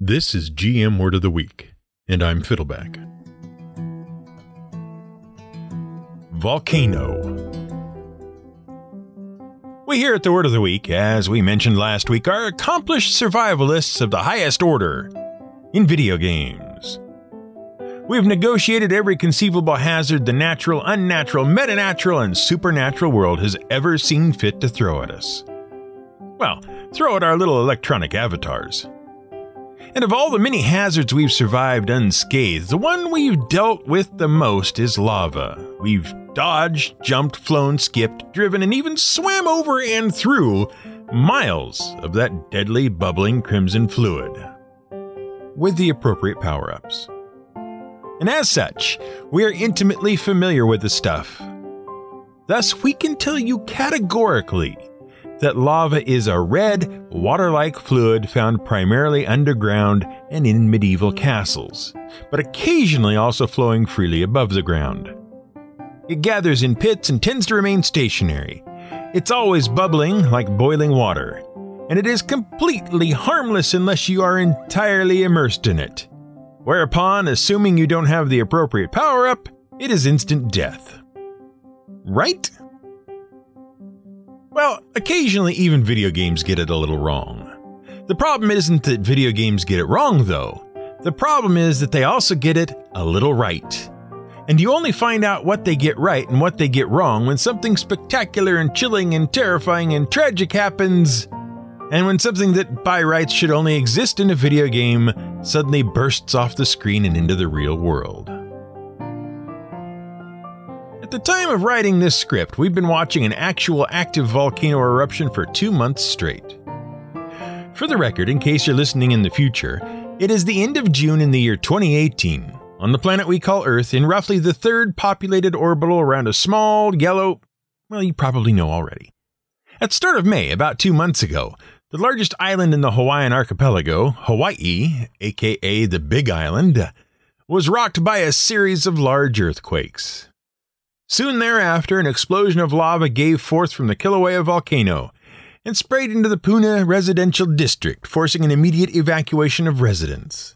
This is GM Word of the Week, and I'm Fiddleback. Volcano. We here at the Word of the Week, as we mentioned last week, are accomplished survivalists of the highest order in video games. We've negotiated every conceivable hazard the natural, unnatural, metanatural, and supernatural world has ever seen fit to throw at us. Well, throw at our little electronic avatars. And of all the many hazards we've survived unscathed, the one we've dealt with the most is lava. We've dodged, jumped, flown, skipped, driven, and even swam over and through miles of that deadly, bubbling crimson fluid. With the appropriate power ups. And as such, we are intimately familiar with the stuff. Thus, we can tell you categorically that lava is a red, water like fluid found primarily underground and in medieval castles, but occasionally also flowing freely above the ground. It gathers in pits and tends to remain stationary. It's always bubbling like boiling water, and it is completely harmless unless you are entirely immersed in it. Whereupon, assuming you don't have the appropriate power up, it is instant death. Right? Well, occasionally even video games get it a little wrong. The problem isn't that video games get it wrong, though. The problem is that they also get it a little right. And you only find out what they get right and what they get wrong when something spectacular and chilling and terrifying and tragic happens, and when something that by rights should only exist in a video game suddenly bursts off the screen and into the real world. At the time of writing this script, we've been watching an actual active volcano eruption for two months straight. For the record, in case you're listening in the future, it is the end of June in the year 2018, on the planet we call Earth, in roughly the third populated orbital around a small, yellow, well, you probably know already. At start of May, about two months ago, the largest island in the Hawaiian archipelago, Hawaii, aka the Big Island, was rocked by a series of large earthquakes. Soon thereafter, an explosion of lava gave forth from the Kilauea volcano and sprayed into the Puna residential district, forcing an immediate evacuation of residents.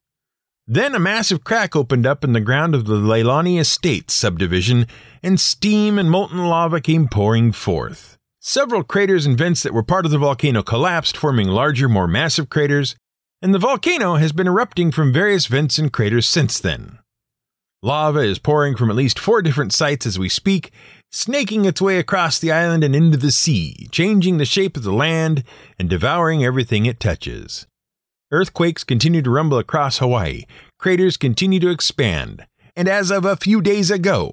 Then a massive crack opened up in the ground of the Leilani Estates subdivision, and steam and molten lava came pouring forth. Several craters and vents that were part of the volcano collapsed, forming larger, more massive craters, and the volcano has been erupting from various vents and craters since then. Lava is pouring from at least four different sites as we speak, snaking its way across the island and into the sea, changing the shape of the land and devouring everything it touches. Earthquakes continue to rumble across Hawaii, craters continue to expand, and as of a few days ago,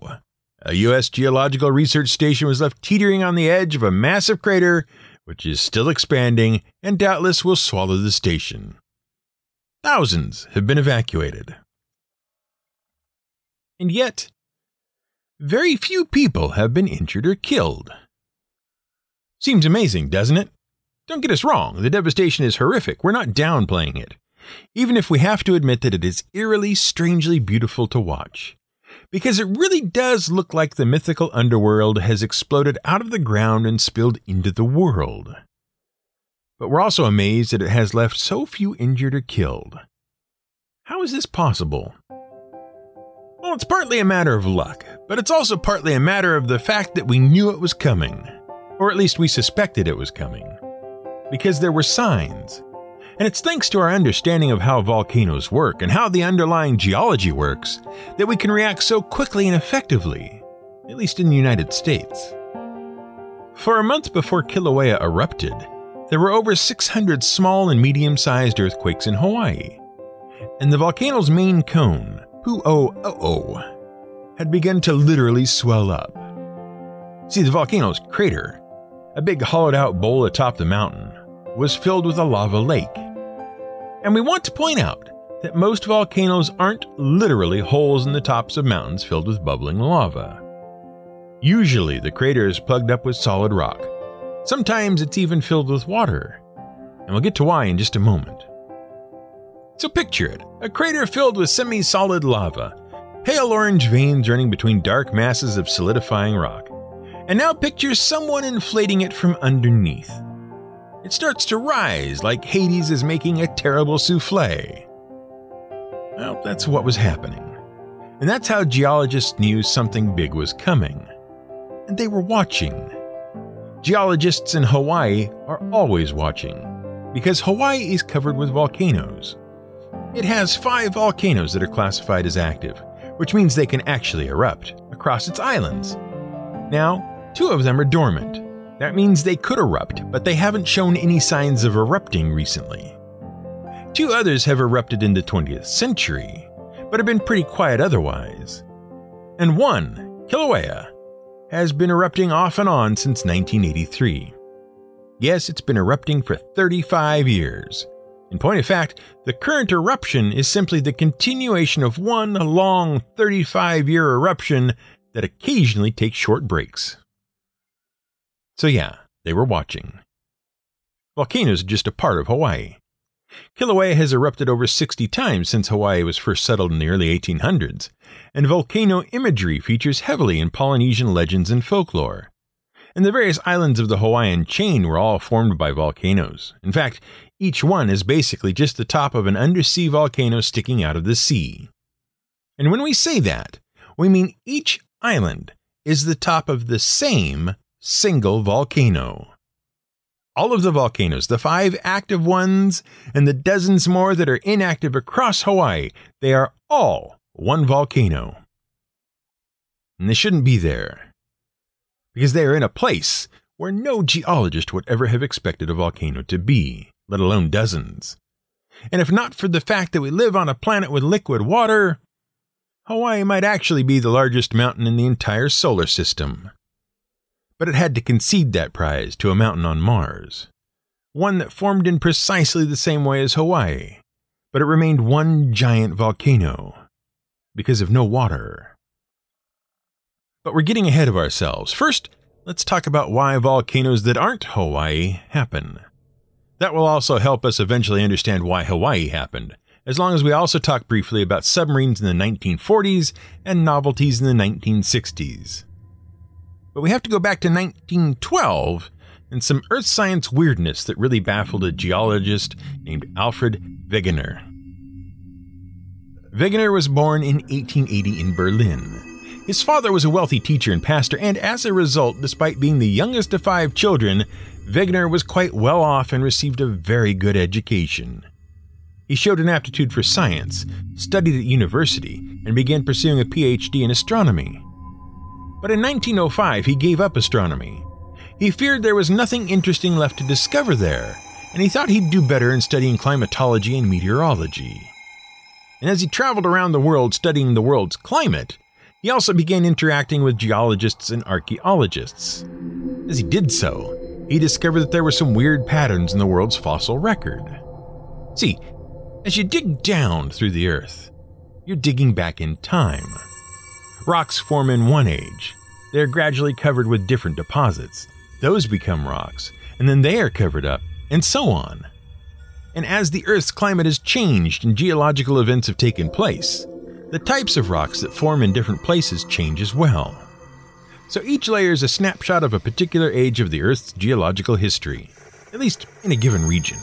a U.S. geological research station was left teetering on the edge of a massive crater, which is still expanding and doubtless will swallow the station. Thousands have been evacuated. And yet, very few people have been injured or killed. Seems amazing, doesn't it? Don't get us wrong, the devastation is horrific. We're not downplaying it. Even if we have to admit that it is eerily, strangely beautiful to watch. Because it really does look like the mythical underworld has exploded out of the ground and spilled into the world. But we're also amazed that it has left so few injured or killed. How is this possible? Well, it's partly a matter of luck, but it's also partly a matter of the fact that we knew it was coming. Or at least we suspected it was coming. Because there were signs. And it's thanks to our understanding of how volcanoes work and how the underlying geology works that we can react so quickly and effectively, at least in the United States. For a month before Kilauea erupted, there were over 600 small and medium sized earthquakes in Hawaii. And the volcano's main cone, Pu'o had begun to literally swell up. See, the volcano's crater, a big hollowed out bowl atop the mountain, was filled with a lava lake. And we want to point out that most volcanoes aren't literally holes in the tops of mountains filled with bubbling lava. Usually, the crater is plugged up with solid rock. Sometimes it's even filled with water. And we'll get to why in just a moment. So picture it a crater filled with semi solid lava, pale orange veins running between dark masses of solidifying rock. And now picture someone inflating it from underneath. It starts to rise like Hades is making a terrible souffle. Well, that's what was happening. And that's how geologists knew something big was coming. And they were watching. Geologists in Hawaii are always watching, because Hawaii is covered with volcanoes. It has five volcanoes that are classified as active, which means they can actually erupt across its islands. Now, two of them are dormant. That means they could erupt, but they haven't shown any signs of erupting recently. Two others have erupted in the 20th century, but have been pretty quiet otherwise. And one, Kilauea, has been erupting off and on since 1983. Yes, it's been erupting for 35 years. In point of fact, the current eruption is simply the continuation of one long 35 year eruption that occasionally takes short breaks. So, yeah, they were watching. Volcanoes are just a part of Hawaii. Kilauea has erupted over 60 times since Hawaii was first settled in the early 1800s, and volcano imagery features heavily in Polynesian legends and folklore. And the various islands of the Hawaiian chain were all formed by volcanoes. In fact, each one is basically just the top of an undersea volcano sticking out of the sea. And when we say that, we mean each island is the top of the same single volcano. All of the volcanoes, the five active ones, and the dozens more that are inactive across Hawaii, they are all one volcano. And they shouldn't be there. Because they are in a place where no geologist would ever have expected a volcano to be, let alone dozens. And if not for the fact that we live on a planet with liquid water, Hawaii might actually be the largest mountain in the entire solar system. But it had to concede that prize to a mountain on Mars, one that formed in precisely the same way as Hawaii, but it remained one giant volcano because of no water. But we're getting ahead of ourselves. First, let's talk about why volcanoes that aren't Hawaii happen. That will also help us eventually understand why Hawaii happened, as long as we also talk briefly about submarines in the 1940s and novelties in the 1960s. But we have to go back to 1912 and some earth science weirdness that really baffled a geologist named Alfred Wegener. Wegener was born in 1880 in Berlin. His father was a wealthy teacher and pastor, and as a result, despite being the youngest of five children, Wegener was quite well off and received a very good education. He showed an aptitude for science, studied at university, and began pursuing a PhD in astronomy. But in 1905, he gave up astronomy. He feared there was nothing interesting left to discover there, and he thought he'd do better in studying climatology and meteorology and as he traveled around the world studying the world's climate, he also began interacting with geologists and archaeologists. As he did so, he discovered that there were some weird patterns in the world's fossil record. See, as you dig down through the earth, you're digging back in time. Rocks form in one age. They're gradually covered with different deposits. Those become rocks, and then they are covered up, and so on and as the Earth's climate has changed and geological events have taken place, the types of rocks that form in different places change as well. So each layer is a snapshot of a particular age of the Earth's geological history, at least in a given region.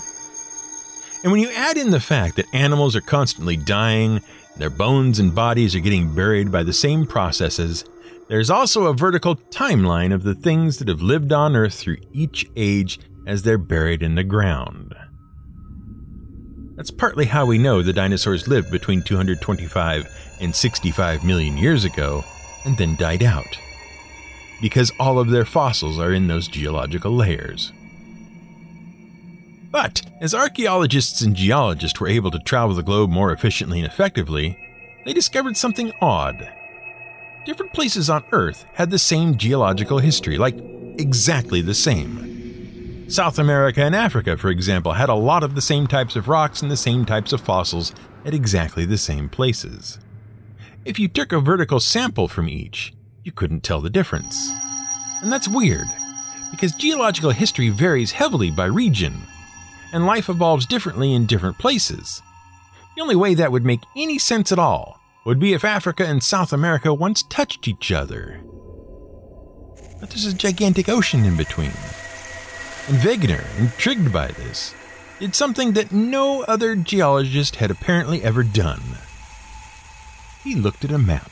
And when you add in the fact that animals are constantly dying, their bones and bodies are getting buried by the same processes, there's also a vertical timeline of the things that have lived on Earth through each age as they're buried in the ground. That's partly how we know the dinosaurs lived between 225 and 65 million years ago and then died out. Because all of their fossils are in those geological layers. But as archaeologists and geologists were able to travel the globe more efficiently and effectively, they discovered something odd. Different places on Earth had the same geological history, like exactly the same. South America and Africa, for example, had a lot of the same types of rocks and the same types of fossils at exactly the same places. If you took a vertical sample from each, you couldn't tell the difference. And that's weird, because geological history varies heavily by region, and life evolves differently in different places. The only way that would make any sense at all would be if Africa and South America once touched each other. But there's a gigantic ocean in between. And Wegener, intrigued by this, did something that no other geologist had apparently ever done. he looked at a map.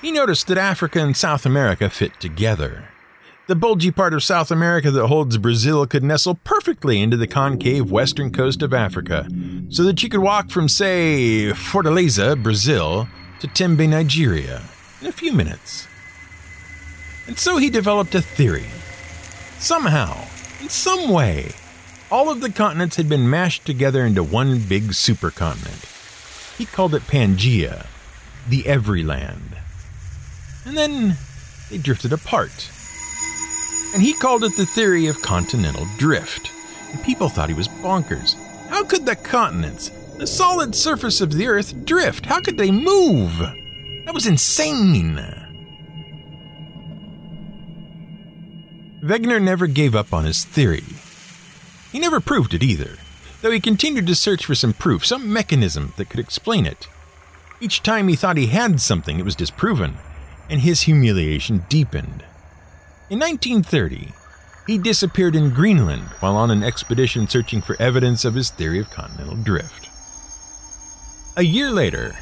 He noticed that Africa and South America fit together. The bulgy part of South America that holds Brazil could nestle perfectly into the concave western coast of Africa, so that you could walk from, say, Fortaleza, Brazil, to Tembe, Nigeria, in a few minutes. And so he developed a theory. Somehow, in some way, all of the continents had been mashed together into one big supercontinent. He called it Pangea, the Everyland. And then they drifted apart. And he called it the theory of continental drift. And people thought he was bonkers. How could the continents, the solid surface of the Earth, drift? How could they move? That was insane. Wegener never gave up on his theory. He never proved it either, though he continued to search for some proof, some mechanism that could explain it. Each time he thought he had something, it was disproven, and his humiliation deepened. In 1930, he disappeared in Greenland while on an expedition searching for evidence of his theory of continental drift. A year later,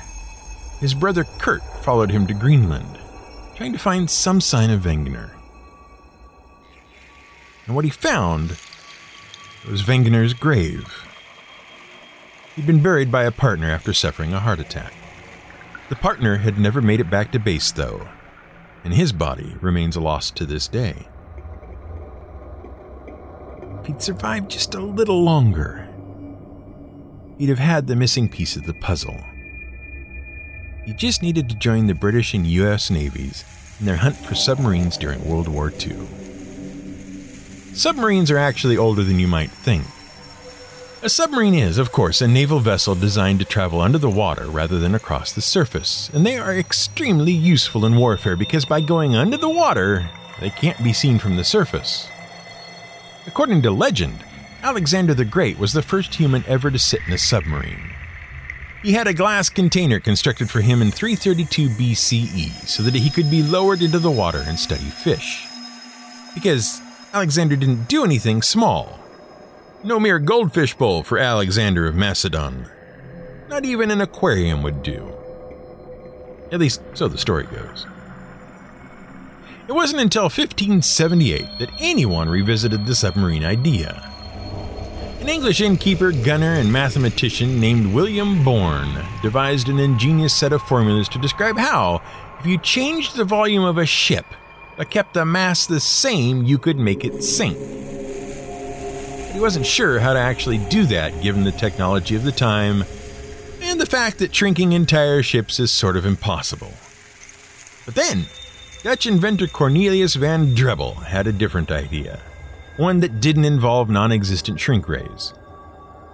his brother Kurt followed him to Greenland, trying to find some sign of Wegener. And what he found was Wegener's grave. He'd been buried by a partner after suffering a heart attack. The partner had never made it back to base, though, and his body remains lost to this day. If he'd survived just a little longer, he'd have had the missing piece of the puzzle. He just needed to join the British and US navies in their hunt for submarines during World War II. Submarines are actually older than you might think. A submarine is, of course, a naval vessel designed to travel under the water rather than across the surface, and they are extremely useful in warfare because by going under the water, they can't be seen from the surface. According to legend, Alexander the Great was the first human ever to sit in a submarine. He had a glass container constructed for him in 332 BCE so that he could be lowered into the water and study fish. Because Alexander didn't do anything small. No mere goldfish bowl for Alexander of Macedon. Not even an aquarium would do. At least, so the story goes. It wasn't until 1578 that anyone revisited the submarine idea. An English innkeeper, gunner, and mathematician named William Bourne devised an ingenious set of formulas to describe how, if you changed the volume of a ship but kept the mass the same, you could make it sink. He wasn't sure how to actually do that given the technology of the time and the fact that shrinking entire ships is sort of impossible. But then, Dutch inventor Cornelius van Drebbel had a different idea one that didn't involve non existent shrink rays.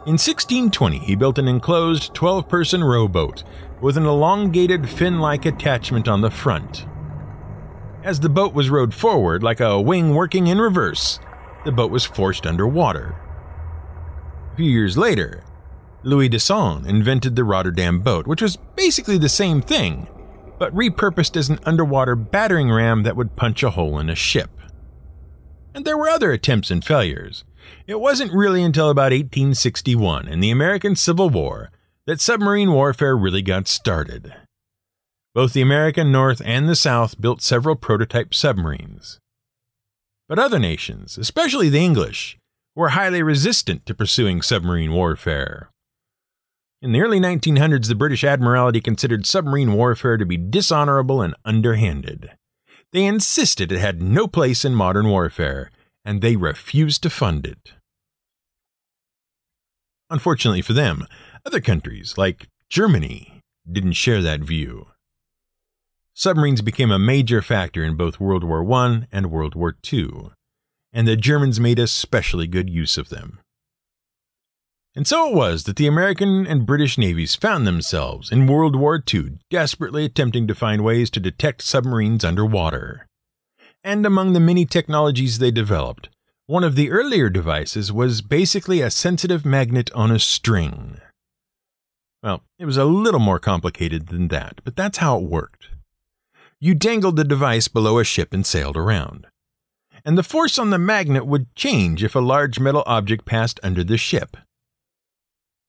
In 1620, he built an enclosed 12 person rowboat with an elongated fin like attachment on the front. As the boat was rowed forward like a wing working in reverse, the boat was forced underwater. A few years later, Louis Dasson invented the Rotterdam boat, which was basically the same thing, but repurposed as an underwater battering ram that would punch a hole in a ship and there were other attempts and failures. It wasn't really until about 1861 in the American Civil War that submarine warfare really got started. Both the American North and the South built several prototype submarines. But other nations, especially the English, were highly resistant to pursuing submarine warfare. In the early 1900s, the British Admiralty considered submarine warfare to be dishonorable and underhanded. They insisted it had no place in modern warfare, and they refused to fund it. Unfortunately for them, other countries, like Germany, didn't share that view. Submarines became a major factor in both World War I and World War II, and the Germans made especially good use of them. And so it was that the American and British navies found themselves in World War II desperately attempting to find ways to detect submarines underwater. And among the many technologies they developed, one of the earlier devices was basically a sensitive magnet on a string. Well, it was a little more complicated than that, but that's how it worked. You dangled the device below a ship and sailed around. And the force on the magnet would change if a large metal object passed under the ship.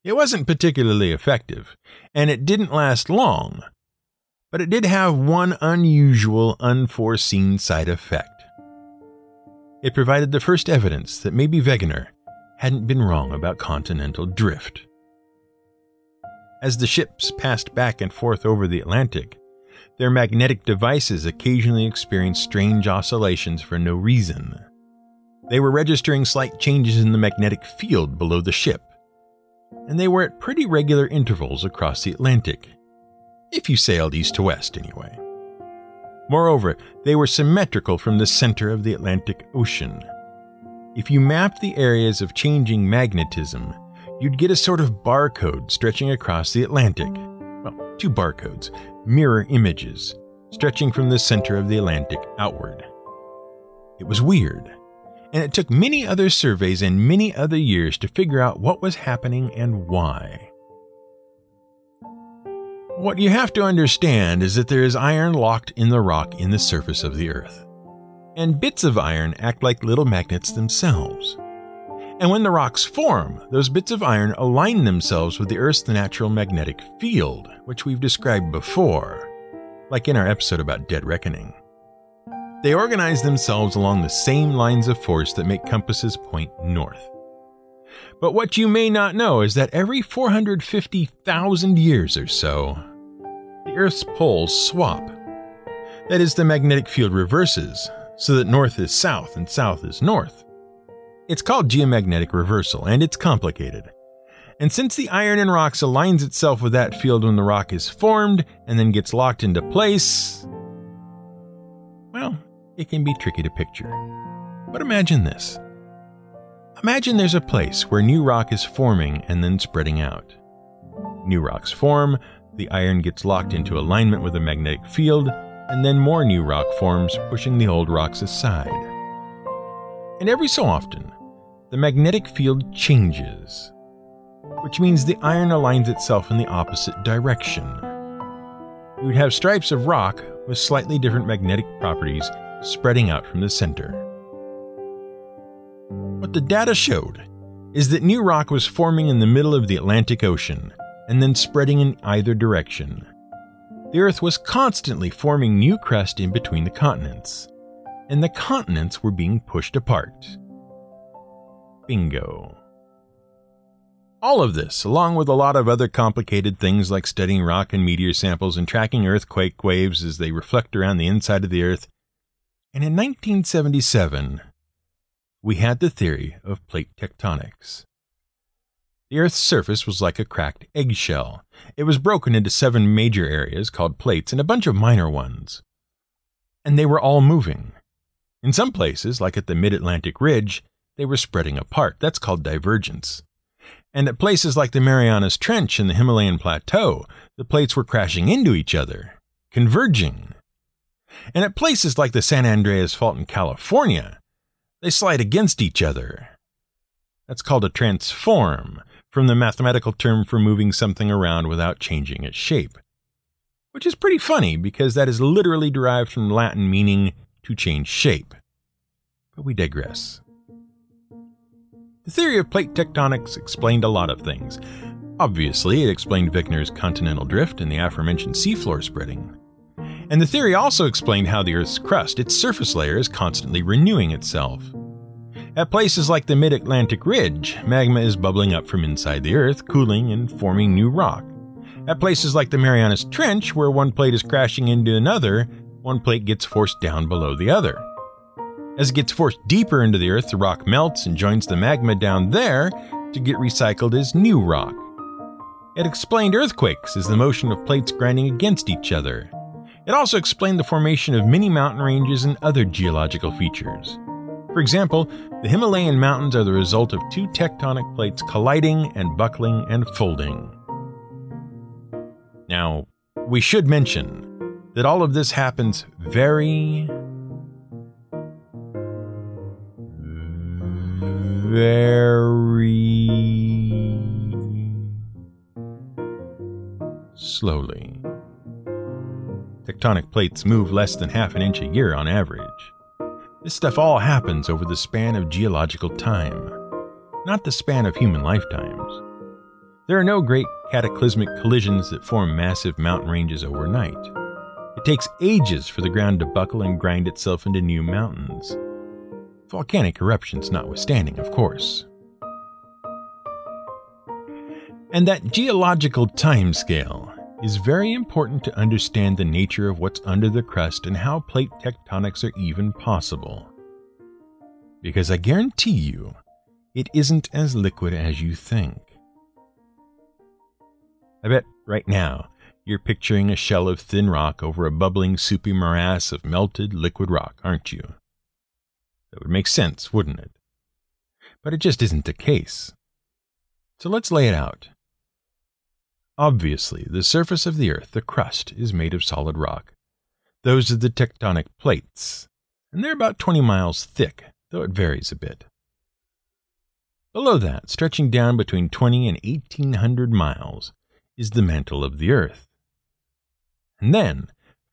It wasn't particularly effective, and it didn't last long, but it did have one unusual, unforeseen side effect. It provided the first evidence that maybe Wegener hadn't been wrong about continental drift. As the ships passed back and forth over the Atlantic, their magnetic devices occasionally experienced strange oscillations for no reason. They were registering slight changes in the magnetic field below the ship, and they were at pretty regular intervals across the Atlantic, if you sailed east to west anyway. Moreover, they were symmetrical from the center of the Atlantic Ocean. If you mapped the areas of changing magnetism, you'd get a sort of barcode stretching across the Atlantic. Well, two barcodes, mirror images, stretching from the center of the Atlantic outward. It was weird, and it took many other surveys and many other years to figure out what was happening and why. What you have to understand is that there is iron locked in the rock in the surface of the Earth. And bits of iron act like little magnets themselves. And when the rocks form, those bits of iron align themselves with the Earth's natural magnetic field, which we've described before, like in our episode about Dead Reckoning. They organize themselves along the same lines of force that make compasses point north. But what you may not know is that every 450,000 years or so, the Earth's poles swap. That is, the magnetic field reverses, so that north is south and south is north. It's called geomagnetic reversal, and it's complicated. And since the iron in rocks aligns itself with that field when the rock is formed and then gets locked into place, well, it can be tricky to picture. But imagine this. Imagine there's a place where new rock is forming and then spreading out. New rocks form, the iron gets locked into alignment with a magnetic field, and then more new rock forms, pushing the old rocks aside. And every so often, the magnetic field changes, which means the iron aligns itself in the opposite direction. You would have stripes of rock with slightly different magnetic properties spreading out from the center. What the data showed is that new rock was forming in the middle of the Atlantic Ocean and then spreading in either direction. The Earth was constantly forming new crust in between the continents, and the continents were being pushed apart. Bingo. All of this, along with a lot of other complicated things like studying rock and meteor samples and tracking earthquake waves as they reflect around the inside of the Earth. And in 1977, we had the theory of plate tectonics. The Earth's surface was like a cracked eggshell. It was broken into seven major areas called plates and a bunch of minor ones. And they were all moving. In some places, like at the Mid Atlantic Ridge, they were spreading apart. That's called divergence. And at places like the Marianas Trench and the Himalayan Plateau, the plates were crashing into each other, converging. And at places like the San Andreas Fault in California, they slide against each other. That's called a transform, from the mathematical term for moving something around without changing its shape. Which is pretty funny because that is literally derived from Latin meaning to change shape. But we digress. The theory of plate tectonics explained a lot of things. Obviously, it explained Wegener's continental drift and the aforementioned seafloor spreading. And the theory also explained how the Earth's crust, its surface layer, is constantly renewing itself. At places like the Mid Atlantic Ridge, magma is bubbling up from inside the Earth, cooling and forming new rock. At places like the Marianas Trench, where one plate is crashing into another, one plate gets forced down below the other. As it gets forced deeper into the earth, the rock melts and joins the magma down there to get recycled as new rock. It explained earthquakes as the motion of plates grinding against each other. It also explained the formation of many mountain ranges and other geological features. For example, the Himalayan mountains are the result of two tectonic plates colliding and buckling and folding. Now, we should mention that all of this happens very, very slowly. Tectonic plates move less than half an inch a year on average. This stuff all happens over the span of geological time, not the span of human lifetimes. There are no great cataclysmic collisions that form massive mountain ranges overnight. It takes ages for the ground to buckle and grind itself into new mountains. Volcanic eruptions notwithstanding, of course. And that geological timescale is very important to understand the nature of what's under the crust and how plate tectonics are even possible. Because I guarantee you, it isn't as liquid as you think. I bet right now you're picturing a shell of thin rock over a bubbling, soupy morass of melted liquid rock, aren't you? That would make sense, wouldn't it? But it just isn't the case. So let's lay it out. Obviously, the surface of the Earth, the crust, is made of solid rock. Those are the tectonic plates, and they're about 20 miles thick, though it varies a bit. Below that, stretching down between 20 and 1800 miles, is the mantle of the Earth. And then,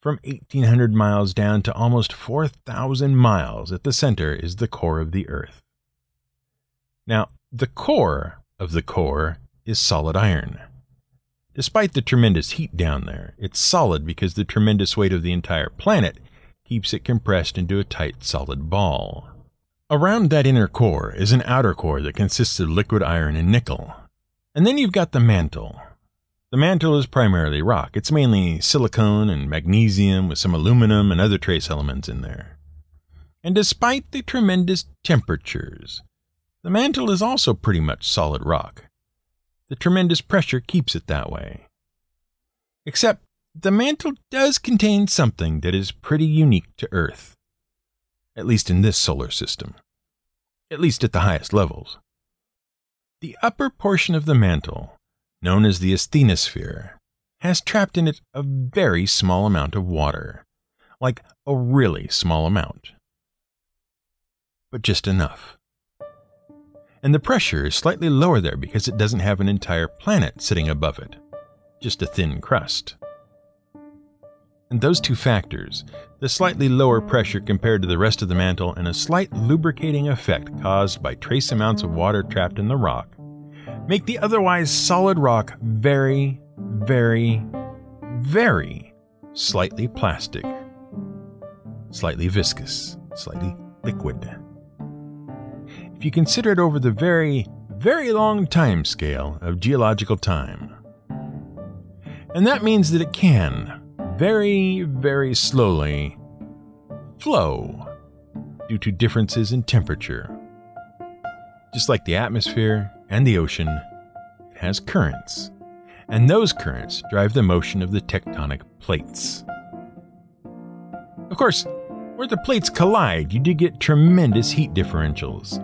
from 1800 miles down to almost 4,000 miles at the center is the core of the Earth. Now, the core of the core is solid iron. Despite the tremendous heat down there, it's solid because the tremendous weight of the entire planet keeps it compressed into a tight solid ball. Around that inner core is an outer core that consists of liquid iron and nickel. And then you've got the mantle. The mantle is primarily rock. It's mainly silicon and magnesium with some aluminum and other trace elements in there. And despite the tremendous temperatures, the mantle is also pretty much solid rock. The tremendous pressure keeps it that way. Except the mantle does contain something that is pretty unique to Earth, at least in this solar system, at least at the highest levels. The upper portion of the mantle, known as the asthenosphere, has trapped in it a very small amount of water, like a really small amount. But just enough and the pressure is slightly lower there because it doesn't have an entire planet sitting above it, just a thin crust. And those two factors, the slightly lower pressure compared to the rest of the mantle and a slight lubricating effect caused by trace amounts of water trapped in the rock, make the otherwise solid rock very, very, very slightly plastic, slightly viscous, slightly liquid if you consider it over the very, very long time scale of geological time. And that means that it can, very, very slowly, flow due to differences in temperature. Just like the atmosphere and the ocean, it has currents, and those currents drive the motion of the tectonic plates. Of course, where the plates collide, you do get tremendous heat differentials,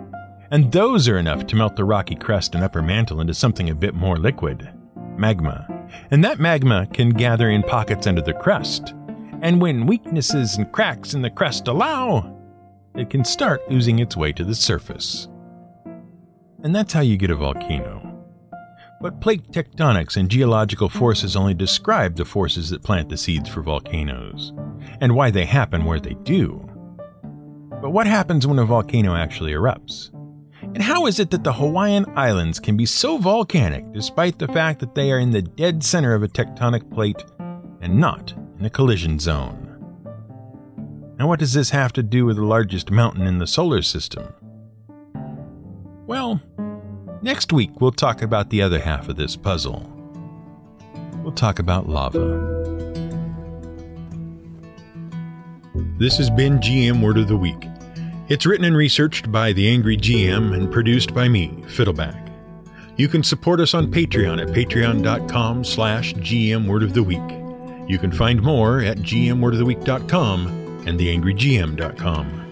and those are enough to melt the rocky crust and upper mantle into something a bit more liquid magma. And that magma can gather in pockets under the crust. And when weaknesses and cracks in the crust allow, it can start oozing its way to the surface. And that's how you get a volcano. But plate tectonics and geological forces only describe the forces that plant the seeds for volcanoes, and why they happen where they do. But what happens when a volcano actually erupts? And how is it that the Hawaiian Islands can be so volcanic despite the fact that they are in the dead center of a tectonic plate and not in a collision zone? And what does this have to do with the largest mountain in the solar system? Well, next week we'll talk about the other half of this puzzle. We'll talk about lava. This has been GM Word of the Week. It's written and researched by the Angry GM and produced by me, Fiddleback. You can support us on Patreon at patreon.com slash gmwordoftheweek. You can find more at gmwordoftheweek.com and theangrygm.com.